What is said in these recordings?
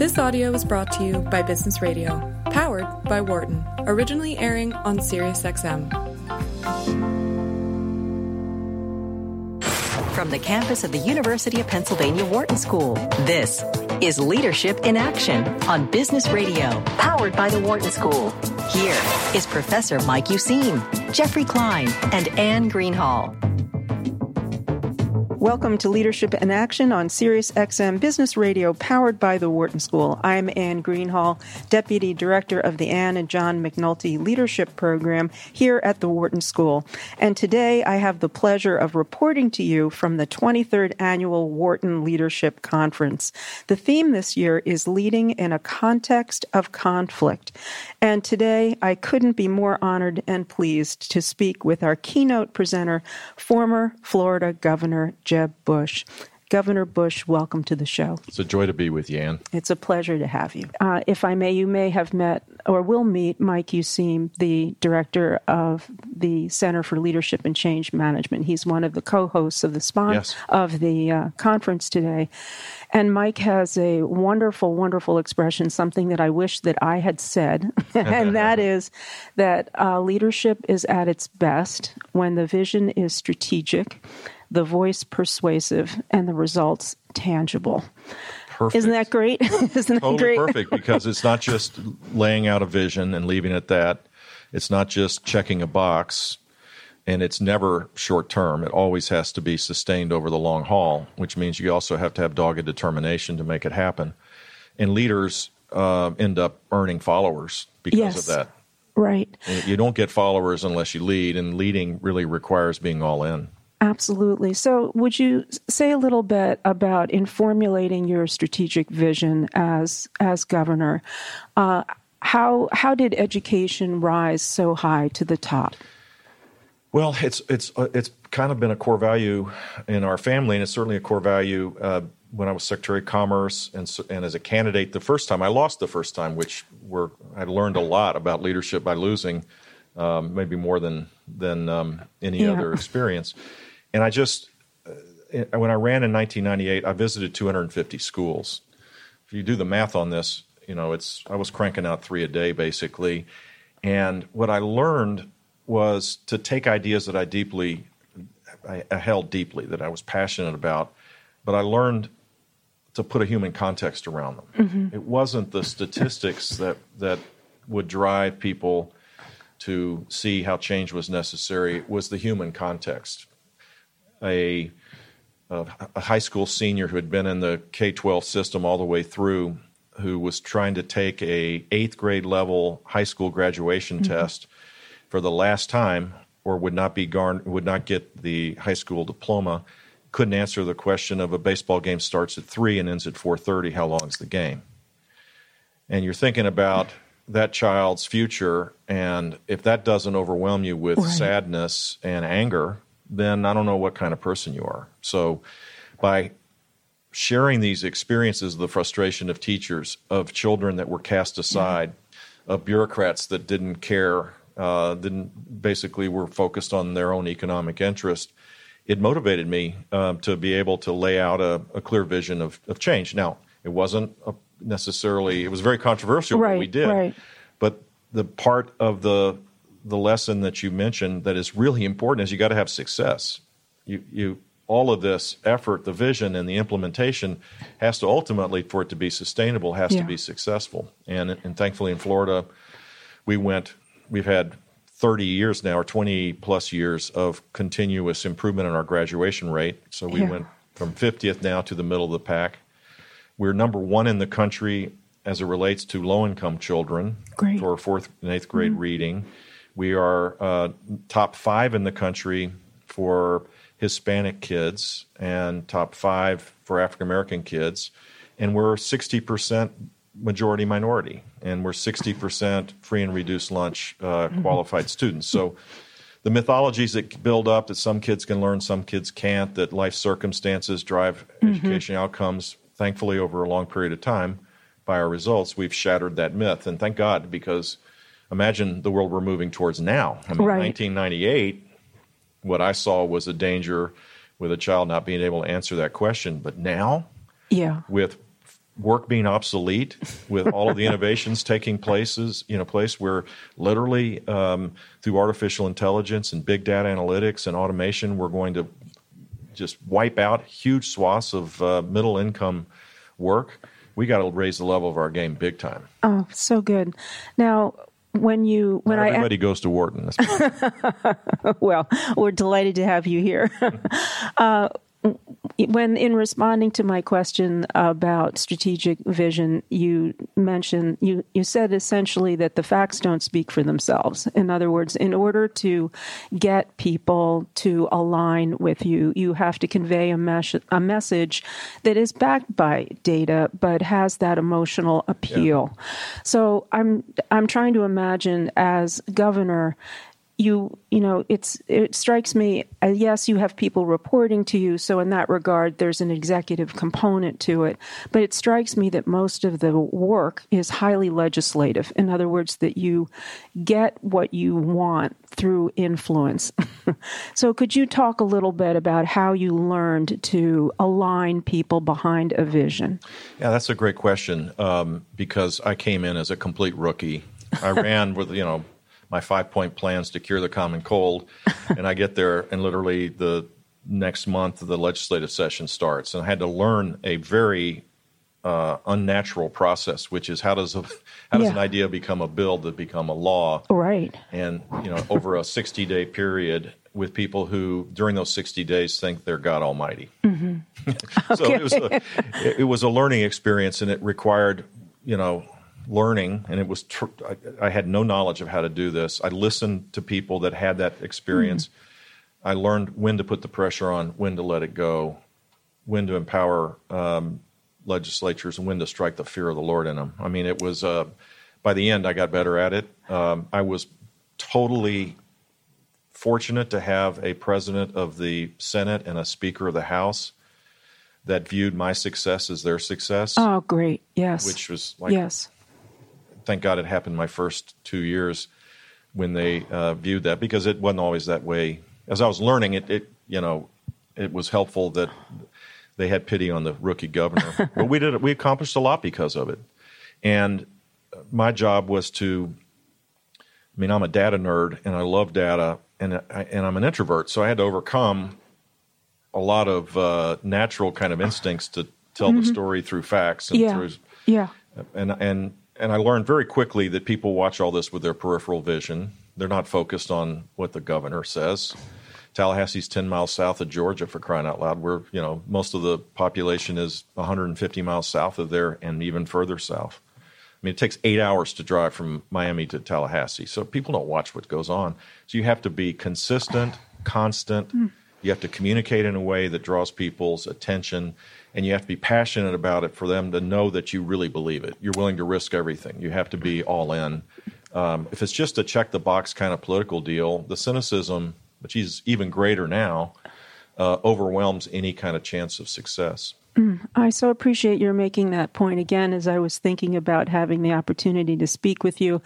This audio was brought to you by Business Radio, powered by Wharton, originally airing on SiriusXM. From the campus of the University of Pennsylvania Wharton School, this is Leadership in Action on Business Radio, powered by the Wharton School. Here is Professor Mike Useem, Jeffrey Klein, and Anne Greenhalgh. Welcome to Leadership in Action on Sirius XM Business Radio, powered by the Wharton School. I'm Anne Greenhalgh, Deputy Director of the Anne and John McNulty Leadership Program here at the Wharton School. And today I have the pleasure of reporting to you from the 23rd Annual Wharton Leadership Conference. The theme this year is Leading in a Context of Conflict. And today I couldn't be more honored and pleased to speak with our keynote presenter, former Florida Governor Jeb Bush. Governor Bush, welcome to the show. It's a joy to be with you, Anne. It's a pleasure to have you. Uh, if I may, you may have met or will meet Mike Useem, the director of the Center for Leadership and Change Management. He's one of the co-hosts of the spon- yes. of the uh, conference today. And Mike has a wonderful, wonderful expression, something that I wish that I had said, and that is that uh, leadership is at its best when the vision is strategic the voice persuasive, and the results tangible. Perfect. Isn't that great? Isn't that totally great? perfect because it's not just laying out a vision and leaving it at that. It's not just checking a box, and it's never short term. It always has to be sustained over the long haul, which means you also have to have dogged determination to make it happen. And leaders uh, end up earning followers because yes. of that. Right. You don't get followers unless you lead, and leading really requires being all in. Absolutely. So, would you say a little bit about in formulating your strategic vision as as governor? Uh, how how did education rise so high to the top? Well, it's it's uh, it's kind of been a core value in our family, and it's certainly a core value uh, when I was Secretary of Commerce and and as a candidate the first time. I lost the first time, which were I learned a lot about leadership by losing, um, maybe more than than um, any Yeah. other experience. And I just, uh, when I ran in 1998, I visited 250 schools. If you do the math on this, you know, it's I was cranking out three a day basically. And what I learned was to take ideas that I deeply, I, I held deeply, that I was passionate about, but I learned to put a human context around them. It wasn't the statistics that that would drive people to see how change was necessary. Was the human context a, a, high school senior who had been in the K 12 system all the way through, who was trying to take a eighth grade level high school graduation mm-hmm. test for the last time, or would not be garn- would not get the high school diploma. Couldn't answer the question of a baseball game starts at three and ends at four thirty. How long is the game? And you're thinking about that child's future, and if that doesn't overwhelm you with Right. sadness and anger, then I don't know what kind of person you are. So, by sharing these experiences, of the frustration of teachers, of children that were cast aside, of bureaucrats that didn't care, uh, didn't basically were focused on their own economic interest, it motivated me um, to be able to lay out a, a clear vision of, of change. Now, it wasn't a necessarily, it was very controversial what we did, right. but the part of the the lesson that you mentioned that is really important is you got to have success. You you all of this effort, the vision and the implementation has to ultimately for it to be sustainable has Yeah. to be successful. And and thankfully in Florida we went we've had 30 years now or 20 plus years of continuous improvement in our graduation rate. So we Yeah. went from 50th now to the middle of the pack. We're number 1 in the country as it relates to low income children Great. for fourth and eighth grade reading. We are uh, top five in the country for Hispanic kids and top five for African American kids. And we're 60% majority minority. And we're 60% free and reduced lunch uh, qualified students. So the mythologies that build up that some kids can learn, some kids can't, that life circumstances drive education outcomes, thankfully, over a long period of time, by our results, we've shattered that myth. And thank God, because imagine the world we're moving towards now. I mean, Right. 1998, what I saw was a danger with a child not being able to answer that question. But now, Yeah. with work being obsolete with all of the innovations taking places, you know, place where literally um, through artificial intelligence and big data analytics and automation, we're going to just wipe out huge swaths of uh, middle income work. We got to raise the level of our game big time. Oh, so good. Now, when you when Not I everybody goes to Wharton. well, we're delighted to have you here. uh, when in responding to my question about strategic vision, you mentioned you you said essentially that the facts don't speak for themselves. In other words, in order to get people to align with you, you have to convey a, mes- a message that is backed by data but has that emotional appeal. Yeah. So I'm I'm trying to imagine as governor you you know it's it strikes me uh, yes you have people reporting to you so in that regard there's an executive component to it. But it strikes me that most of the work is highly legislative. In other words that you get what you want through influence. So could you talk a little bit about how you learned to align people behind a vision? Yeah that's a great question um, because i came in as a complete rookie. I ran with you know my five point plans to cure the common cold. and I get there, and literally the next month the legislative session starts, and I had to learn a very uh, unnatural process, which is how does a how does yeah. an idea become a bill to become a law? Right. And you know, over a sixty day period with people who during those sixty days think they're God Almighty. Mm-hmm. so okay. it was a, it was a learning experience, and it required you know learning, and it was tr- I, I, had no knowledge of how to do this. I listened to people that had that experience. mm I learned when to put the pressure on, when to let it go, when to empower um, legislatures, and when to strike the fear of the Lord in them. I mean, it was uh, by the end I got better at it. Um, I was totally fortunate to have a president of the Senate and a Speaker of the House that viewed my success as their success. Oh, great! Yes, which was like yes thank God it happened my first two years when they uh, viewed that because it wasn't always that way. As I was learning it, it you know, it was helpful that they had pity on the rookie governor. but we did we accomplished a lot because of it. And my job was to. I mean, I'm a data nerd and I love data, and I, and I'm an introvert, so I had to overcome a lot of uh, natural kind of instincts to tell mm-hmm. the story through facts and yeah. through yeah and and and I learned very quickly that people watch all this with their peripheral vision. They're not focused on what the governor says. Tallahassee's 10 miles south of Georgia for crying out loud. Where, you know, most of the population is 150 miles south of there and even further south. I mean, it takes eight hours to drive from Miami to Tallahassee. So people don't watch what goes on. So you have to be consistent, constant. Hmm. You have to communicate in a way that draws people's attention and you have to be passionate about it for them to know that you really believe it. You're willing to risk everything. You have to be all in. Um, if it's just a check the box kind of political deal, the cynicism, which is even greater now, uh, overwhelms any kind of chance of success. Mm, I so appreciate your making that point again as I was thinking about having the opportunity to speak with you.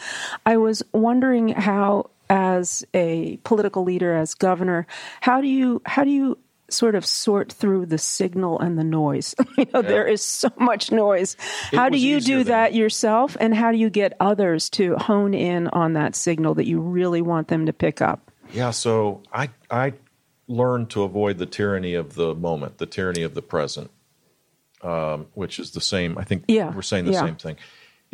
I was wondering how as a political leader as governor how do you how do you sort of sort through the signal and the noise. you know, yeah. there is so much noise. It how do you do than... that yourself and how do you get others to hone in on that signal that you really want them to pick up? Yeah, so I I learned to avoid the tyranny of the moment, the tyranny of the present. Um, which is the same. I think yeah. we're saying the yeah. same thing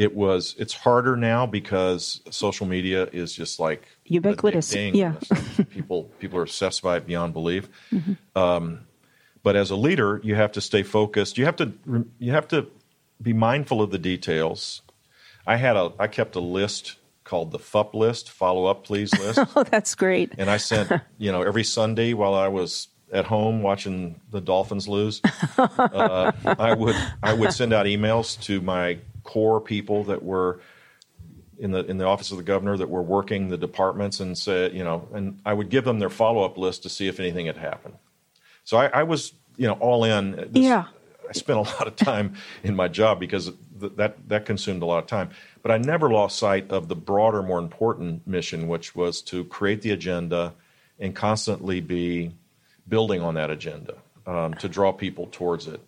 it was it's harder now because social media is just like ubiquitous. Yeah, people people are obsessed by it beyond belief. Mm-hmm. Um, but as a leader, you have to stay focused. You have to you have to be mindful of the details. I had a I kept a list called the FUP list, follow up please list. oh, that's great. And I sent you know every Sunday while I was at home watching the Dolphins lose, uh, I would I would send out emails to my core people that were in the in the office of the governor that were working the departments and said, you know, and I would give them their follow up list to see if anything had happened. So I, I was, you know, all in. This, yeah. I spent a lot of time in my job because th- that that consumed a lot of time. But I never lost sight of the broader, more important mission, which was to create the agenda and constantly be building on that agenda um, to draw people towards it.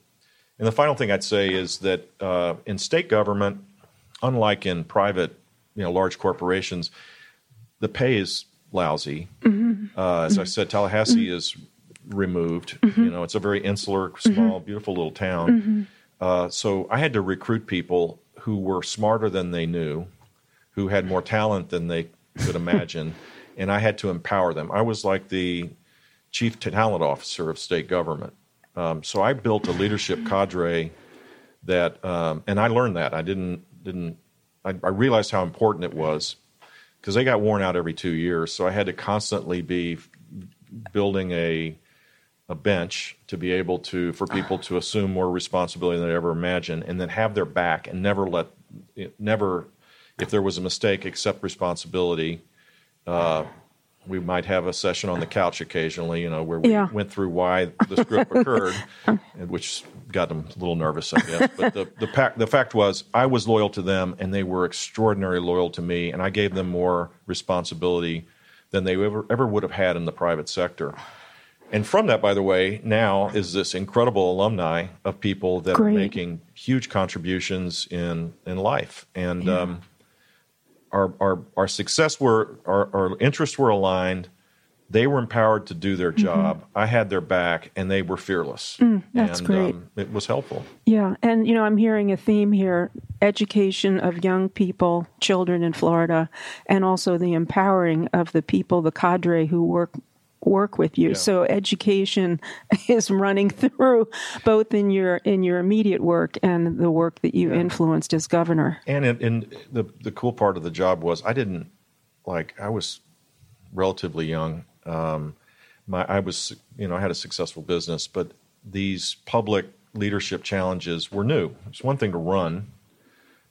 And the final thing I'd say is that uh, in state government, unlike in private, you know, large corporations, the pay is lousy. Mm-hmm. Uh, as mm-hmm. I said, Tallahassee mm-hmm. is removed. You know, it's a very insular, small, beautiful little town. Uh, so I had to recruit people who were smarter than they knew, who had more talent than they could imagine, and I had to empower them. I was like the chief talent officer of state government. Um, so I built a leadership cadre that, um, and I learned that. I didn't didn't. I, I realized how important it was because they got worn out every two years. So I had to constantly be building a a bench to be able to for people to assume more responsibility than they ever imagined, and then have their back and never let never if there was a mistake accept responsibility. Uh, we might have a session on the couch occasionally, you know, where we yeah. went through why the screw up occurred, which got them a little nervous, I guess. But the the, pac- the fact was, I was loyal to them, and they were extraordinarily loyal to me, and I gave them more responsibility than they ever ever would have had in the private sector. And from that, by the way, now is this incredible alumni of people that Great. are making huge contributions in in life, and. Yeah. Um, our, our, our success were, our, our interests were aligned. They were empowered to do their mm-hmm. job. Mm-hmm. I had their back, and they were fearless. Mm, that's and, great. Um, it was helpful. Yeah, and you know, I'm hearing a theme here: education of young people, children in Florida, and also the empowering of the people, the cadre who work work with you. Yeah. So education is running through both in your in your immediate work and the work that you yeah. influenced as governor. And in, in, the the cool part of the job was I didn't like I was relatively young. Um, my I was you know I had a successful business, but these public leadership challenges were new. It's one thing to run.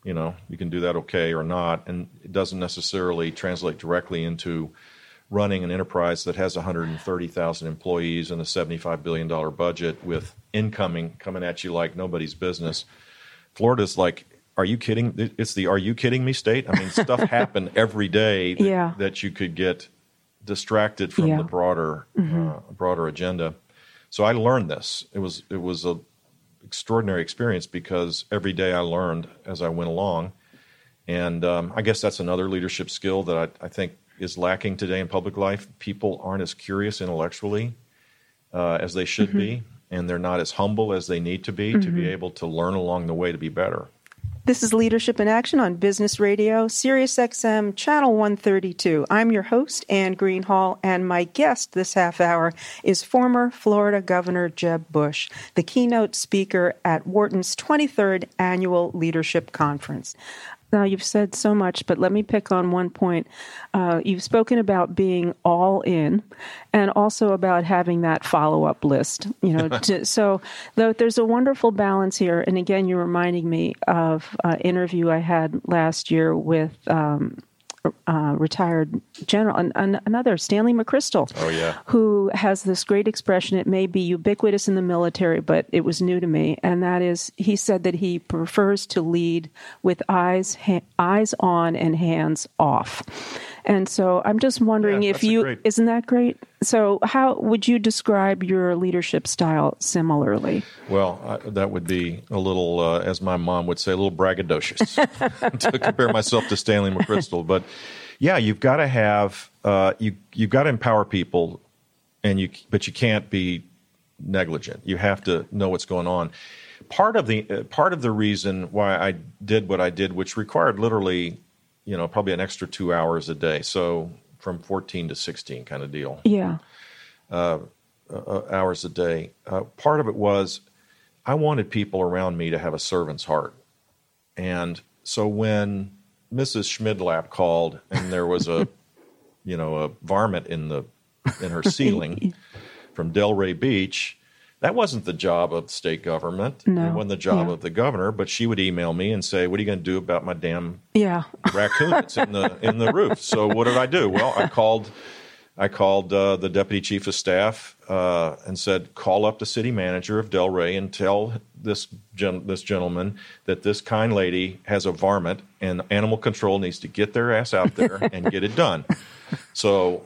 You know, you can do that okay or not, and it doesn't necessarily translate directly into running an enterprise that has 130,000 employees and a 75 billion dollar budget with incoming coming at you like nobody's business. Florida's like, are you kidding? It's the are you kidding me state. I mean, stuff happened every day that, yeah. that you could get distracted from yeah. the broader mm-hmm. uh, broader agenda. So I learned this. It was it was a extraordinary experience because every day I learned as I went along. And um, I guess that's another leadership skill that I, I think is lacking today in public life. People aren't as curious intellectually uh, as they should mm-hmm. be, and they're not as humble as they need to be mm-hmm. to be mm-hmm. able to learn along the way to be better. This is Leadership in Action on Business Radio, Sirius XM, Channel 132. I'm your host, Anne Greenhalgh, and my guest this half hour is former Florida Governor Jeb Bush, the keynote speaker at Wharton's 23rd Annual Leadership Conference. Now, you've said so much, but let me pick on one point. Uh, you've spoken about being all in and also about having that follow up list. You know, to, so though there's a wonderful balance here. And again, you're reminding me of an interview I had last year with um, uh, retired general, an, an, another Stanley McChrystal. Oh yeah, who has this great expression. It may be ubiquitous in the military, but it was new to me, and that is, he said that he prefers to lead with eyes ha- eyes on and hands off. And so I'm just wondering yeah, if you great... isn't that great? So how would you describe your leadership style similarly? Well, I, that would be a little, uh, as my mom would say, a little braggadocious to compare myself to Stanley McChrystal. But yeah, you've got to have uh, you you've got to empower people, and you but you can't be negligent. You have to know what's going on. Part of the uh, part of the reason why I did what I did, which required literally you know, probably an extra two hours a day. So from 14 to 16 kind of deal. Yeah. Uh, uh, hours a day. Uh, part of it was I wanted people around me to have a servant's heart. And so when Mrs. Schmidlap called and there was a, you know, a varmint in the in her ceiling from Delray Beach, that wasn't the job of the state government. No. It wasn't the job yeah. of the governor, but she would email me and say, What are you going to do about my damn yeah. raccoon that's in the in the roof? So what did I do? Well, I called I called uh, the deputy chief of staff uh, and said, "Call up the city manager of Delray and tell this gen- this gentleman that this kind lady has a varmint, and animal control needs to get their ass out there and get it done." So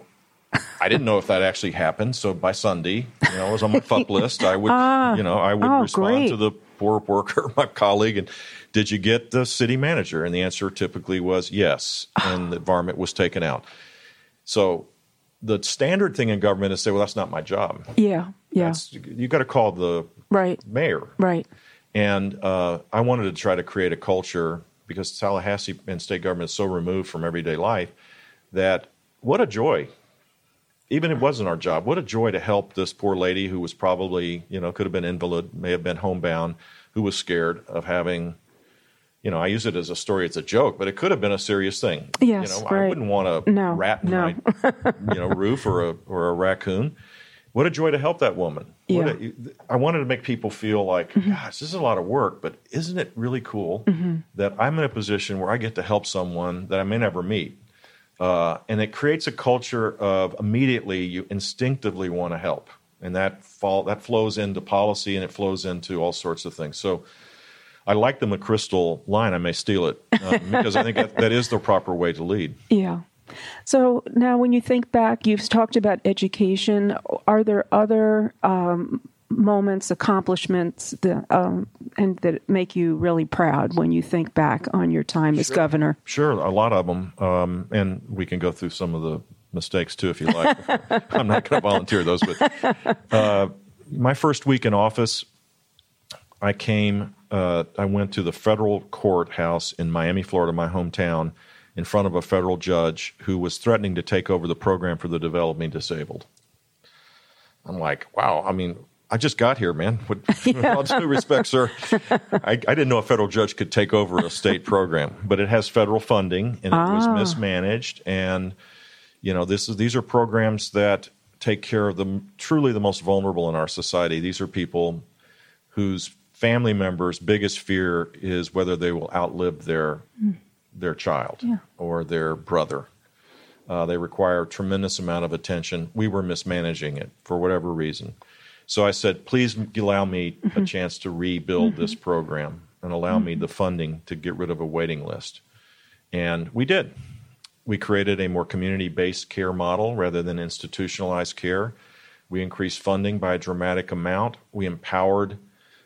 I didn't know if that actually happened. So by Sunday, you know, I was on my FUP list. I would, ah, you know, I would oh, respond great. to the poor worker, my colleague, and did you get the city manager? And the answer typically was yes, and the varmint was taken out. So the standard thing in government is say, well, that's not my job. Yeah, yeah. That's, you got to call the right. mayor. Right. And uh, I wanted to try to create a culture because Tallahassee and state government is so removed from everyday life that what a joy. Even if it wasn't our job, what a joy to help this poor lady who was probably, you know, could have been invalid, may have been homebound, who was scared of having, you know, I use it as a story, it's a joke, but it could have been a serious thing. Yes, you know, right. I wouldn't want a No, rat in no. my, you know, roof or a or a raccoon. What a joy to help that woman. Yeah. Mm-hmm. a- I wanted to make people feel like, gosh, this is a lot of work, but isn't it really cool that I'm in a position where I get to help someone that I may never meet? Uh, and it creates a culture of immediately you instinctively want to help, and that fall that flows into policy and it flows into all sorts of things. So. I like the McChrystal line. I may steal it uh, because I think that, that is the proper way to lead. Yeah. So now, when you think back, you've talked about education. Are there other um, moments, accomplishments, that, um, and that make you really proud when you think back on your time as governor? Sure, a lot of them, um, and we can go through some of the mistakes too if you like. I'm not going to volunteer those, but uh, my first week in office, I came. Uh, I went to the federal courthouse in Miami, Florida, my hometown, in front of a federal judge who was threatening to take over the program for the developmentally disabled. I'm like, wow. I mean, I just got here, man. With, with all due respect, sir, I, I didn't know a federal judge could take over a state program, but it has federal funding and it was mismanaged. And you know, this is these are programs that take care of the truly the most vulnerable in our society. These are people whose family members' biggest fear is whether they will outlive their their child or their brother. Uh, they require a tremendous amount of attention. We were mismanaging it for whatever reason. So I said, please allow me a chance to rebuild this program and allow me the funding to get rid of a waiting list. And we did. We created a more community based care model rather than institutionalized care. We increased funding by a dramatic amount. We empowered,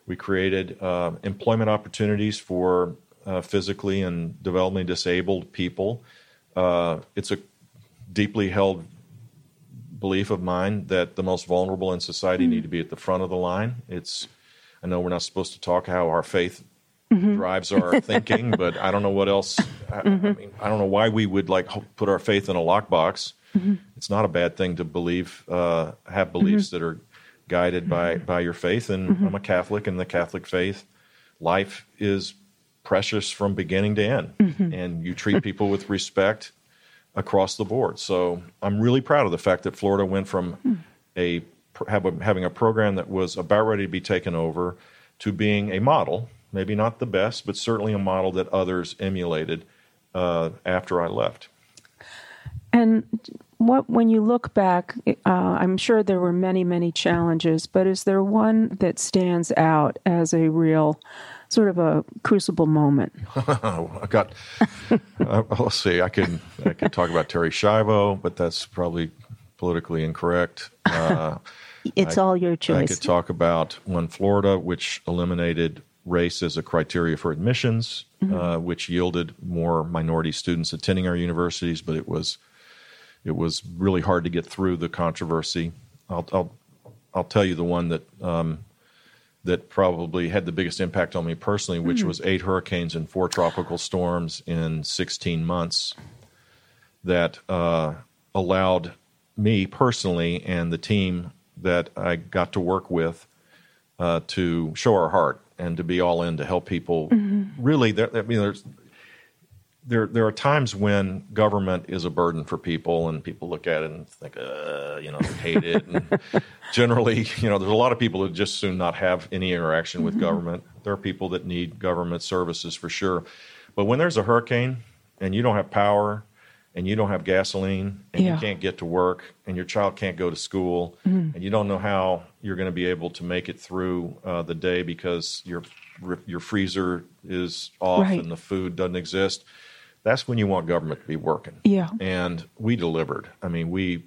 we created uh, employment opportunities for uh, physically and developmentally disabled people. Uh, it's a deeply held belief of mine that the most vulnerable in society need hmm. to be at the front of the line. It's I know we're not supposed to talk how our faith mm-hmm. drives our thinking, but I don't know what else. I, I mm-hmm. mean, I don't know why we would like put our faith in a lockbox. Mm-hmm. It's not a bad thing to believe, uh, have beliefs that are guided by by your faith. And I'm a Catholic, and the Catholic faith, life is precious from beginning to end, and you treat people with respect across the board. So I'm really proud of the fact that Florida went from a a, having a program that was about ready to be taken over to being a model, maybe not the best, but certainly a model that others emulated uh, after I left. And what, when you look back, uh, I'm sure there were many, many challenges, but is there one that stands out as a real sort of a crucible moment? I got. uh, let's see. I can I could talk about Terri Schiavo, but that's probably politically incorrect. Uh, It's I- all your choice. I could talk about one Florida, which eliminated race as a criteria for admissions, uh, which yielded more minority students attending our universities, but it was it was really hard to get through the controversy. I'll I'll, I'll tell you the one that um, that probably had the biggest impact on me personally, which was eight hurricanes and four tropical storms in 16 months that uh, allowed me personally and the team that I got to work with uh, to show our heart and to be all in to help people. Really, there, I mean, there's there there are times when government is a burden for people, and people look at it and think, uh, you know, they hate it. And generally, you know, there's a lot of people that just soon not have any interaction with government. There are people that need government services for sure, but when there's a hurricane and you don't have power and you don't have gasoline and Yeah. you can't get to work and your child can't go to school and you don't know how you're going to be able to make it through uh, the day because your your freezer is off Right. and the food doesn't exist that's when you want government to be working Yeah. and we delivered i mean we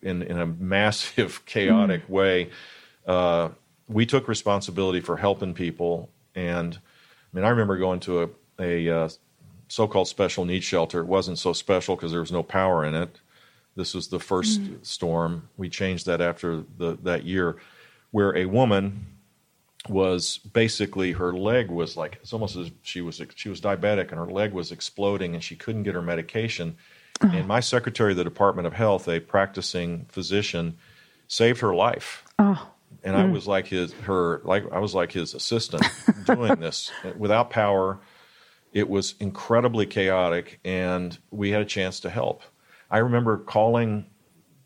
in in a massive chaotic way uh, we took responsibility for helping people. And I mean, I remember going to a, a uh, so called special needs shelter. It wasn't so special because there was no power in it. This was the 1st mm. storm. We changed that after the, that year, where a woman was basically her leg was like it's almost as she was she was diabetic and her leg was exploding and she couldn't get her medication. Oh. And my secretary of the Department of Health, a practicing physician, saved her life. Oh. And mm. I was like his her like I was like his assistant doing this without power. It was incredibly chaotic, and we had a chance to help. I remember calling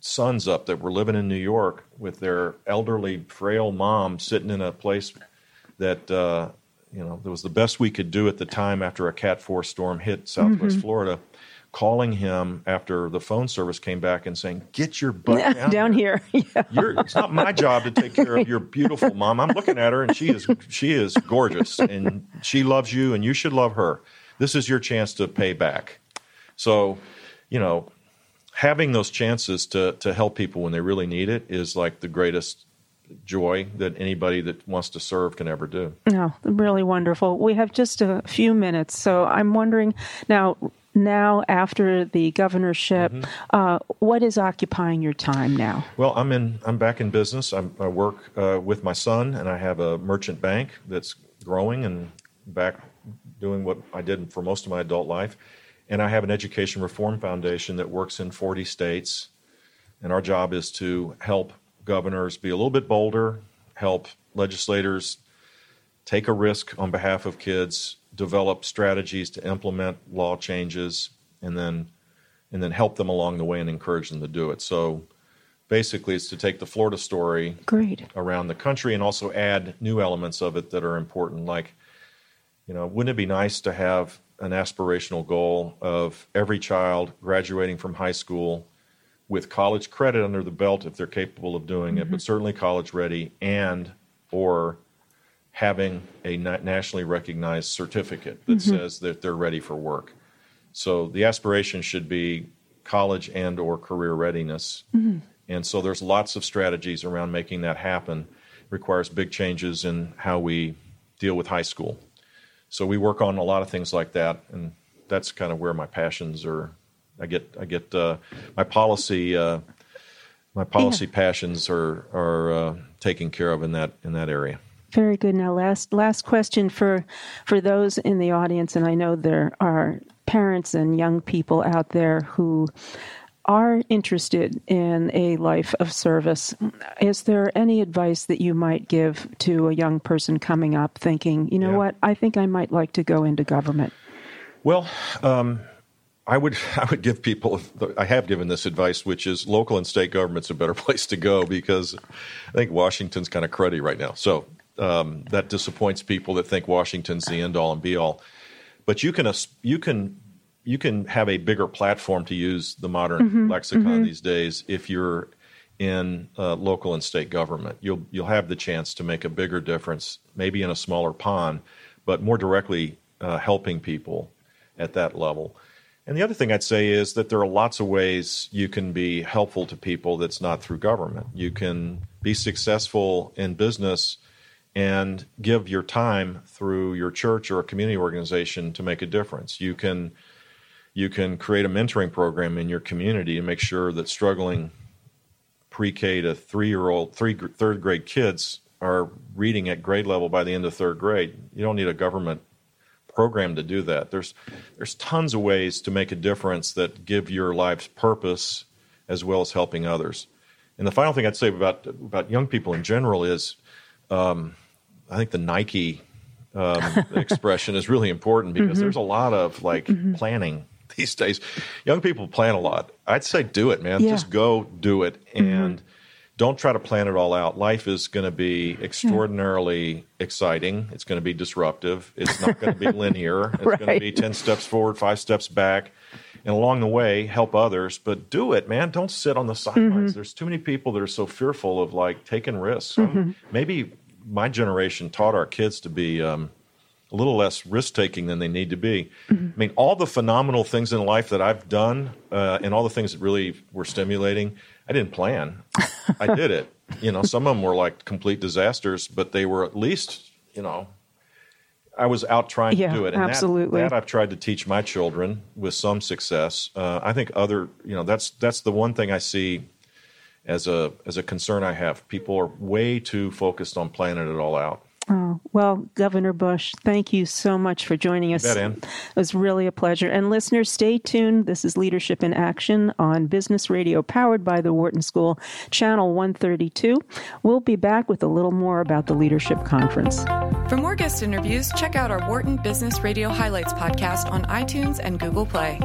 sons up that were living in New York with their elderly, frail mom sitting in a place that uh, you know that was the best we could do at the time after a Cat Four storm hit Southwest mm-hmm. Florida. Calling him after the phone service came back and saying, "Get your butt down, down here." Yeah. it's not my job to take care of your beautiful mom. I'm looking at her, and she is she is gorgeous, and she loves you, and you should love her. This is your chance to pay back. So, you know, having those chances to to help people when they really need it is like the greatest joy that anybody that wants to serve can ever do. No, really wonderful. We have just a few minutes, so I'm wondering now. Now, after the governorship, mm-hmm. uh, what is occupying your time now? Well, I'm in. I'm back in business. I'm, i work uh, with my son, and I have a merchant bank that's growing and back doing what I did for most of my adult life. And I have an education reform foundation that works in 40 states. And our job is to help governors be a little bit bolder, help legislators take a risk on behalf of kids, develop strategies to implement law changes, and then and then help them along the way and encourage them to do it. So basically it's to take the Florida story Great. around the country and also add new elements of it that are important like you know, wouldn't it be nice to have an aspirational goal of every child graduating from high school with college credit under the belt if they're capable of doing mm-hmm. it, but certainly college ready and or having a nationally recognized certificate that mm-hmm. says that they're ready for work. So the aspiration should be college and or career readiness. Mm-hmm. And so there's lots of strategies around making that happen. It requires big changes in how we deal with high school. So we work on a lot of things like that, and that's kind of where my passions are. I get I get uh, my policy uh, my policy yeah. passions are are uh, taken care of in that in that area. Very good. Now, last last question for for those in the audience, and I know there are parents and young people out there who are interested in a life of service, is there any advice that you might give to a young person coming up thinking, you know yeah. what, I think I might like to go into government? Well, um, I would I would give people I have given this advice, which is local and state government's a better place to go because I think Washington's kind of cruddy right now. So um, that disappoints people that think Washington's the end all and be all. But you can you can you can have a bigger platform to use the modern mm-hmm, lexicon mm-hmm. these days if you're in uh, local and state government. You'll you'll have the chance to make a bigger difference, maybe in a smaller pond, but more directly uh, helping people at that level. And the other thing I'd say is that there are lots of ways you can be helpful to people that's not through government. You can be successful in business and give your time through your church or a community organization to make a difference. You can you can create a mentoring program in your community and make sure that struggling pre-K to three-year-old, three third grade kids are reading at grade level by the end of third grade. You don't need a government program to do that. There's there's tons of ways to make a difference that give your lives purpose as well as helping others. And the final thing I'd say about about young people in general is, um, I think the Nike um, expression is really important because mm-hmm. there's a lot of like mm-hmm. planning these days. Young people plan a lot. I'd say do it, man. Yeah. Just go do it and mm-hmm. don't try to plan it all out. Life is going to be extraordinarily yeah. exciting. It's going to be disruptive. It's not going to be linear. It's right. going to be 10 steps forward, 5 steps back. And along the way, help others, but do it, man. Don't sit on the sidelines. Mm-hmm. There's too many people that are so fearful of like taking risks. Mm-hmm. Maybe my generation taught our kids to be um, a little less risk taking than they need to be. Mm-hmm. I mean, all the phenomenal things in life that I've done uh, and all the things that really were stimulating, I didn't plan. I did it. You know, some of them were like complete disasters, but they were at least, you know, I was out trying yeah, to do it. And absolutely. That, that, I've tried to teach my children with some success. Uh, I think other, you know, that's that's the one thing I see as a as a concern I have. People are way too focused on planning it all out. Oh, well, Governor Bush, thank you so much for joining us. Bet, it was really a pleasure. And listeners, stay tuned. This is Leadership in Action on Business Radio, powered by the Wharton School, channel 132. We'll be back with a little more about the Leadership Conference. For more guest interviews, check out our Wharton Business Radio Highlights podcast on iTunes and Google Play.